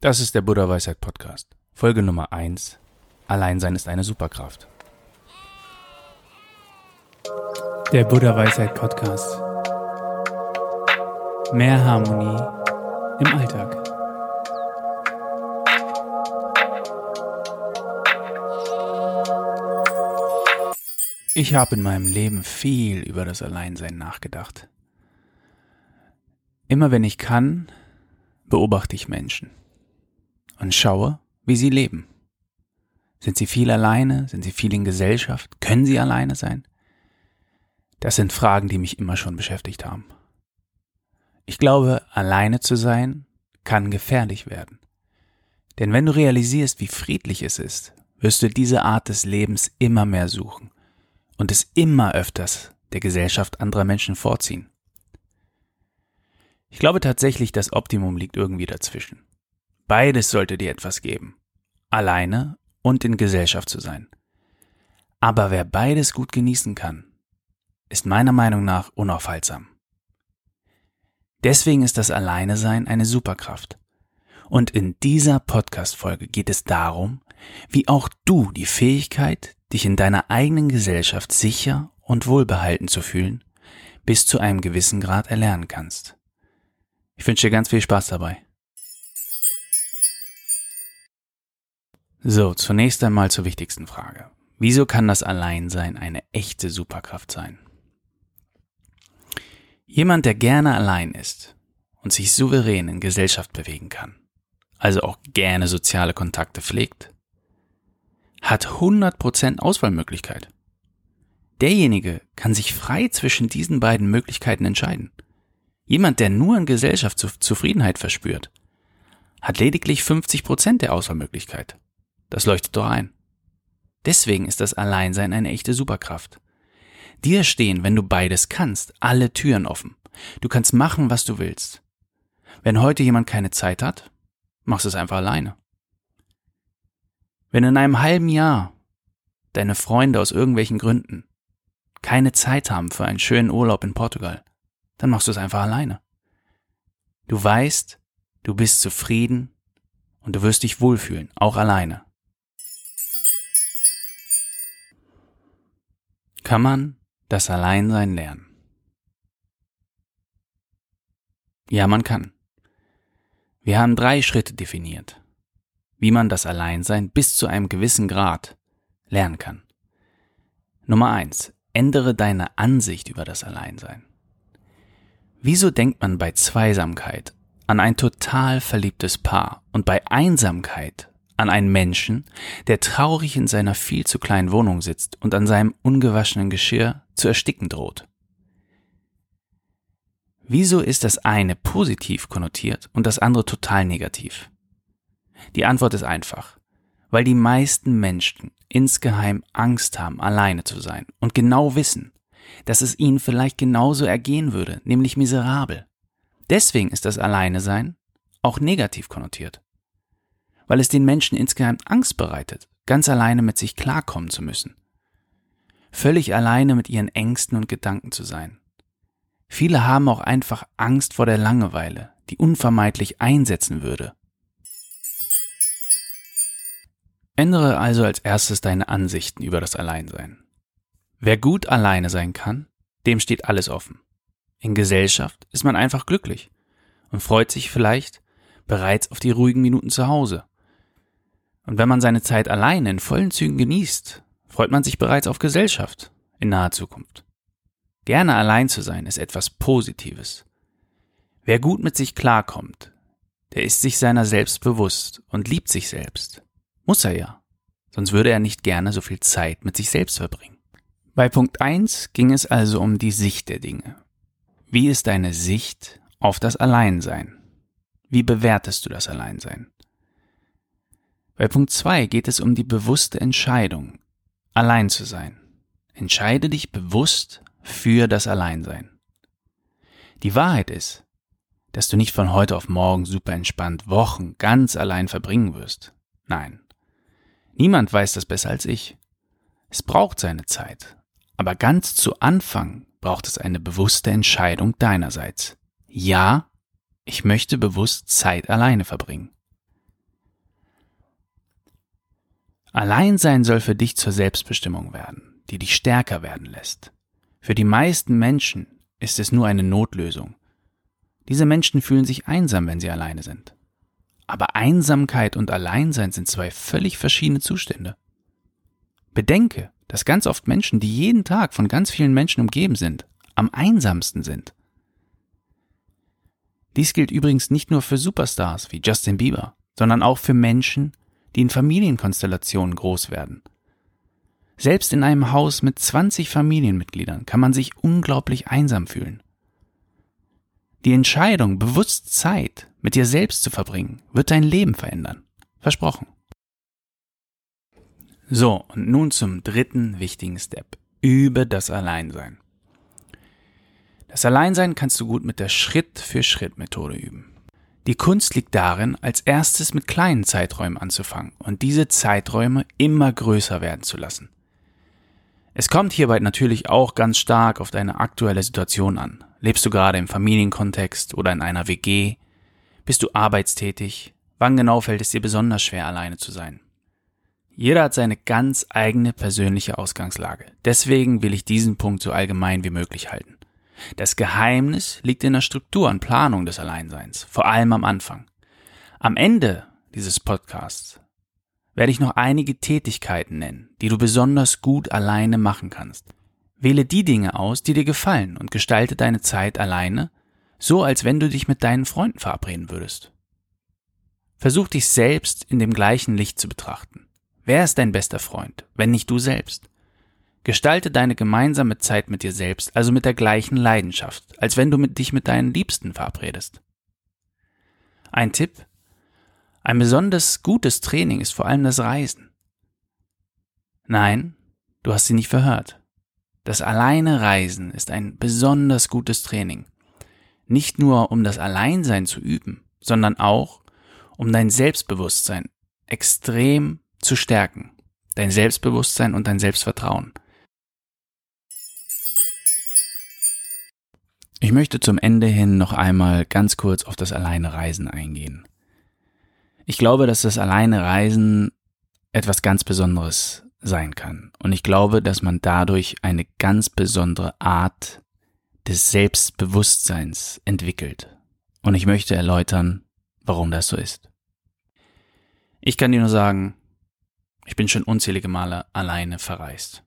Das ist der Buddha Weisheit Podcast. Folge Nummer 1. Alleinsein ist eine Superkraft. Der Buddha Weisheit Podcast. Mehr Harmonie im Alltag. Ich habe in meinem Leben viel über das Alleinsein nachgedacht. Immer wenn ich kann, beobachte ich Menschen und schaue, wie sie leben. Sind sie viel alleine? Sind sie viel in Gesellschaft? Können sie alleine sein? Das sind Fragen, die mich immer schon beschäftigt haben. Ich glaube, alleine zu sein kann gefährlich werden. Denn wenn du realisierst, wie friedlich es ist, wirst du diese Art des Lebens immer mehr suchen und es immer öfters der Gesellschaft anderer Menschen vorziehen. Ich glaube tatsächlich, das Optimum liegt irgendwie dazwischen. Beides sollte dir etwas geben. Alleine und in Gesellschaft zu sein. Aber wer beides gut genießen kann, ist meiner Meinung nach unaufhaltsam. Deswegen ist das Alleinesein eine Superkraft. Und in dieser Podcast-Folge geht es darum, wie auch du die Fähigkeit, dich in deiner eigenen Gesellschaft sicher und wohlbehalten zu fühlen, bis zu einem gewissen Grad erlernen kannst. Ich wünsche dir ganz viel Spaß dabei. So, zunächst einmal zur wichtigsten Frage. Wieso kann das Alleinsein eine echte Superkraft sein? Jemand, der gerne allein ist und sich souverän in Gesellschaft bewegen kann, also auch gerne soziale Kontakte pflegt, hat 100% Auswahlmöglichkeit. Derjenige kann sich frei zwischen diesen beiden Möglichkeiten entscheiden. Jemand, der nur in Gesellschaft Zufriedenheit verspürt, hat lediglich 50% der Auswahlmöglichkeit. Das leuchtet doch ein. Deswegen ist das Alleinsein eine echte Superkraft. Dir stehen, wenn du beides kannst, alle Türen offen. Du kannst machen, was du willst. Wenn heute jemand keine Zeit hat, machst du es einfach alleine. Wenn in einem halben Jahr deine Freunde aus irgendwelchen Gründen keine Zeit haben für einen schönen Urlaub in Portugal, dann machst du es einfach alleine. Du weißt, du bist zufrieden und du wirst dich wohlfühlen, auch alleine. Kann man das Alleinsein lernen? Ja, man kann. Wir haben drei Schritte definiert, wie man das Alleinsein bis zu einem gewissen Grad lernen kann. Nummer eins: Ändere deine Ansicht über das Alleinsein. Wieso denkt man bei Zweisamkeit an ein total verliebtes Paar und bei Einsamkeit an einen Menschen, der traurig in seiner viel zu kleinen Wohnung sitzt und an seinem ungewaschenen Geschirr zu ersticken droht. Wieso ist das eine positiv konnotiert und das andere total negativ? Die Antwort ist einfach, weil die meisten Menschen insgeheim Angst haben, alleine zu sein und genau wissen, dass es ihnen vielleicht genauso ergehen würde, nämlich miserabel. Deswegen ist das Alleine sein auch negativ konnotiert weil es den Menschen insgeheim Angst bereitet, ganz alleine mit sich klarkommen zu müssen. Völlig alleine mit ihren Ängsten und Gedanken zu sein. Viele haben auch einfach Angst vor der Langeweile, die unvermeidlich einsetzen würde. Ändere also als erstes deine Ansichten über das Alleinsein. Wer gut alleine sein kann, dem steht alles offen. In Gesellschaft ist man einfach glücklich und freut sich vielleicht bereits auf die ruhigen Minuten zu Hause und wenn man seine Zeit allein in vollen Zügen genießt, freut man sich bereits auf Gesellschaft in naher Zukunft. Gerne allein zu sein ist etwas Positives. Wer gut mit sich klarkommt, der ist sich seiner selbst bewusst und liebt sich selbst. Muss er ja, sonst würde er nicht gerne so viel Zeit mit sich selbst verbringen. Bei Punkt 1 ging es also um die Sicht der Dinge. Wie ist deine Sicht auf das Alleinsein? Wie bewertest du das Alleinsein? Bei Punkt 2 geht es um die bewusste Entscheidung, allein zu sein. Entscheide dich bewusst für das Alleinsein. Die Wahrheit ist, dass du nicht von heute auf morgen super entspannt Wochen ganz allein verbringen wirst. Nein. Niemand weiß das besser als ich. Es braucht seine Zeit. Aber ganz zu Anfang braucht es eine bewusste Entscheidung deinerseits. Ja, ich möchte bewusst Zeit alleine verbringen. Alleinsein soll für dich zur Selbstbestimmung werden, die dich stärker werden lässt. Für die meisten Menschen ist es nur eine Notlösung. Diese Menschen fühlen sich einsam, wenn sie alleine sind. Aber Einsamkeit und Alleinsein sind zwei völlig verschiedene Zustände. Bedenke, dass ganz oft Menschen, die jeden Tag von ganz vielen Menschen umgeben sind, am einsamsten sind. Dies gilt übrigens nicht nur für Superstars wie Justin Bieber, sondern auch für Menschen, die in Familienkonstellationen groß werden. Selbst in einem Haus mit 20 Familienmitgliedern kann man sich unglaublich einsam fühlen. Die Entscheidung, bewusst Zeit mit dir selbst zu verbringen, wird dein Leben verändern. Versprochen. So, und nun zum dritten wichtigen Step. Übe das Alleinsein. Das Alleinsein kannst du gut mit der Schritt-für-Schritt-Methode üben. Die Kunst liegt darin, als erstes mit kleinen Zeiträumen anzufangen und diese Zeiträume immer größer werden zu lassen. Es kommt hierbei natürlich auch ganz stark auf deine aktuelle Situation an. Lebst du gerade im Familienkontext oder in einer WG? Bist du arbeitstätig? Wann genau fällt es dir besonders schwer, alleine zu sein? Jeder hat seine ganz eigene persönliche Ausgangslage. Deswegen will ich diesen Punkt so allgemein wie möglich halten. Das Geheimnis liegt in der Struktur und Planung des Alleinseins, vor allem am Anfang. Am Ende dieses Podcasts werde ich noch einige Tätigkeiten nennen, die du besonders gut alleine machen kannst. Wähle die Dinge aus, die dir gefallen und gestalte deine Zeit alleine, so als wenn du dich mit deinen Freunden verabreden würdest. Versuch dich selbst in dem gleichen Licht zu betrachten. Wer ist dein bester Freund, wenn nicht du selbst? Gestalte deine gemeinsame Zeit mit dir selbst, also mit der gleichen Leidenschaft, als wenn du mit dich mit deinen Liebsten verabredest. Ein Tipp? Ein besonders gutes Training ist vor allem das Reisen. Nein, du hast sie nicht verhört. Das alleine Reisen ist ein besonders gutes Training. Nicht nur um das Alleinsein zu üben, sondern auch um dein Selbstbewusstsein extrem zu stärken. Dein Selbstbewusstsein und dein Selbstvertrauen. Ich möchte zum Ende hin noch einmal ganz kurz auf das alleine Reisen eingehen. Ich glaube, dass das alleine Reisen etwas ganz Besonderes sein kann. Und ich glaube, dass man dadurch eine ganz besondere Art des Selbstbewusstseins entwickelt. Und ich möchte erläutern, warum das so ist. Ich kann dir nur sagen, ich bin schon unzählige Male alleine verreist.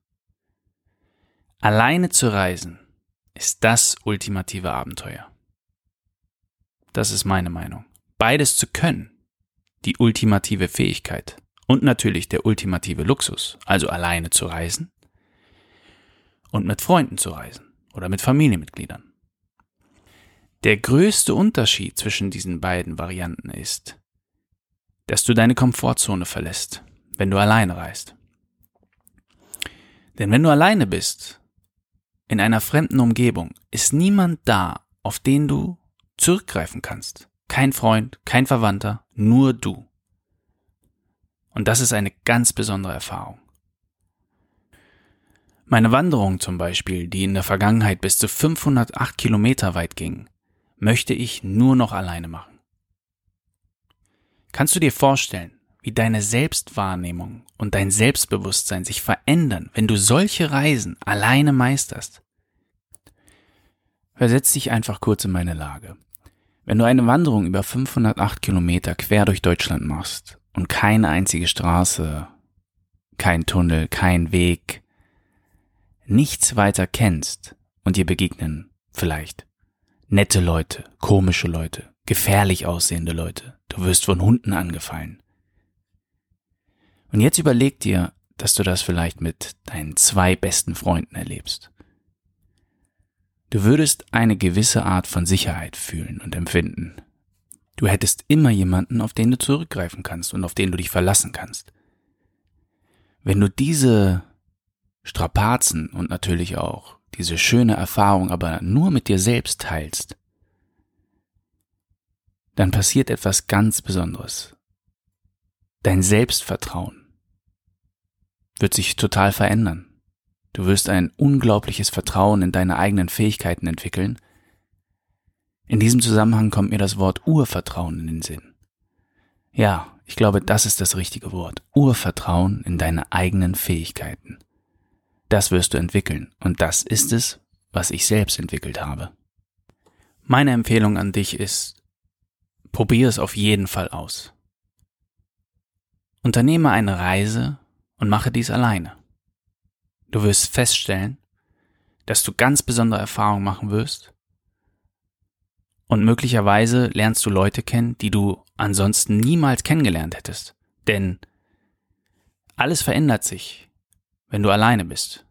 Alleine zu reisen ist das ultimative Abenteuer. Das ist meine Meinung. Beides zu können, die ultimative Fähigkeit und natürlich der ultimative Luxus, also alleine zu reisen und mit Freunden zu reisen oder mit Familienmitgliedern. Der größte Unterschied zwischen diesen beiden Varianten ist, dass du deine Komfortzone verlässt wenn du alleine reist. Denn wenn du alleine bist, in einer fremden Umgebung, ist niemand da, auf den du zurückgreifen kannst. Kein Freund, kein Verwandter, nur du. Und das ist eine ganz besondere Erfahrung. Meine Wanderung zum Beispiel, die in der Vergangenheit bis zu 508 Kilometer weit ging, möchte ich nur noch alleine machen. Kannst du dir vorstellen, wie deine Selbstwahrnehmung und dein Selbstbewusstsein sich verändern, wenn du solche Reisen alleine meisterst. Versetz dich einfach kurz in meine Lage. Wenn du eine Wanderung über 508 Kilometer quer durch Deutschland machst und keine einzige Straße, kein Tunnel, kein Weg, nichts weiter kennst und dir begegnen vielleicht nette Leute, komische Leute, gefährlich aussehende Leute, du wirst von Hunden angefallen, und jetzt überleg dir, dass du das vielleicht mit deinen zwei besten Freunden erlebst. Du würdest eine gewisse Art von Sicherheit fühlen und empfinden. Du hättest immer jemanden, auf den du zurückgreifen kannst und auf den du dich verlassen kannst. Wenn du diese Strapazen und natürlich auch diese schöne Erfahrung aber nur mit dir selbst teilst, dann passiert etwas ganz Besonderes. Dein Selbstvertrauen wird sich total verändern. Du wirst ein unglaubliches Vertrauen in deine eigenen Fähigkeiten entwickeln. In diesem Zusammenhang kommt mir das Wort Urvertrauen in den Sinn. Ja, Ich glaube, das ist das richtige Wort. Urvertrauen in deine eigenen Fähigkeiten. Das wirst du entwickeln und das ist es, was ich selbst entwickelt habe. Meine Empfehlung an dich ist, probier es auf jeden Fall aus. Unternehme eine Reise und mache dies alleine. Du wirst feststellen, dass du ganz besondere Erfahrungen machen wirst und möglicherweise lernst du Leute kennen, die du ansonsten niemals kennengelernt hättest. Denn alles verändert sich, wenn du alleine bist.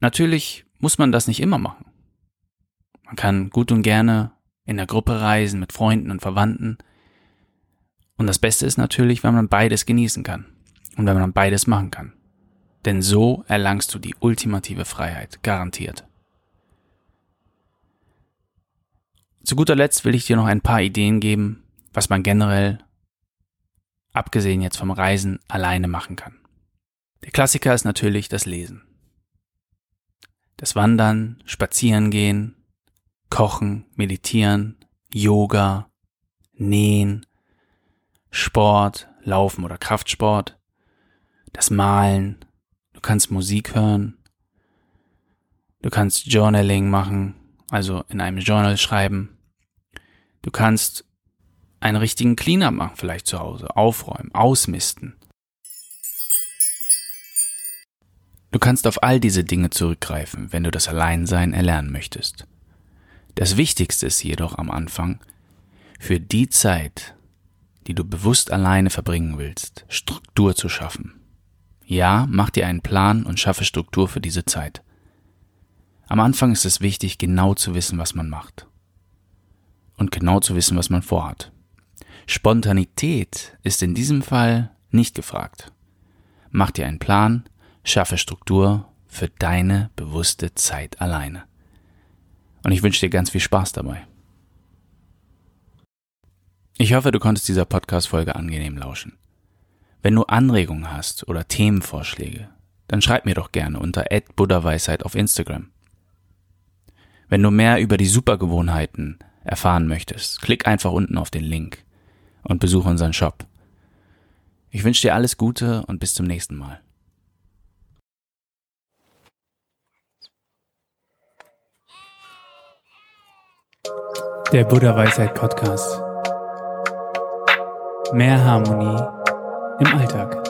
Natürlich muss man das nicht immer machen. Man kann gut und gerne in der Gruppe reisen mit Freunden und Verwandten. Und das Beste ist natürlich, wenn man beides genießen kann und wenn man beides machen kann. Denn so erlangst du die ultimative Freiheit, garantiert. Zu guter Letzt will ich dir noch ein paar Ideen geben, was man generell, abgesehen jetzt vom Reisen, alleine machen kann. Der Klassiker ist natürlich das Lesen. Das Wandern, Spazierengehen, Kochen, Meditieren, Yoga, Nähen, Sport, Laufen oder Kraftsport, das Malen, du kannst Musik hören, du kannst Journaling machen, also in einem Journal schreiben. Du kannst einen richtigen Cleanup machen, vielleicht zu Hause, aufräumen, ausmisten. Du kannst auf all diese Dinge zurückgreifen, wenn du das Alleinsein erlernen möchtest. Das Wichtigste ist jedoch am Anfang, für die Zeit, die du bewusst alleine verbringen willst, Struktur zu schaffen. Ja, mach dir einen Plan und schaffe Struktur für diese Zeit. Am Anfang ist es wichtig, genau zu wissen, was man macht. Und genau zu wissen, was man vorhat. Spontanität ist in diesem Fall nicht gefragt. Mach dir einen Plan, schaffe Struktur für deine bewusste Zeit alleine. Und ich wünsche dir ganz viel Spaß dabei. Ich hoffe, du konntest dieser Podcast-Folge angenehm lauschen. Wenn du Anregungen hast oder Themenvorschläge, dann schreib mir doch gerne unter buddhaweisheit auf Instagram. Wenn du mehr über die Supergewohnheiten erfahren möchtest, klick einfach unten auf den Link und besuche unseren Shop. Ich wünsche dir alles Gute und bis zum nächsten Mal. Der Buddha Weisheit Podcast. Mehr Harmonie im Alltag.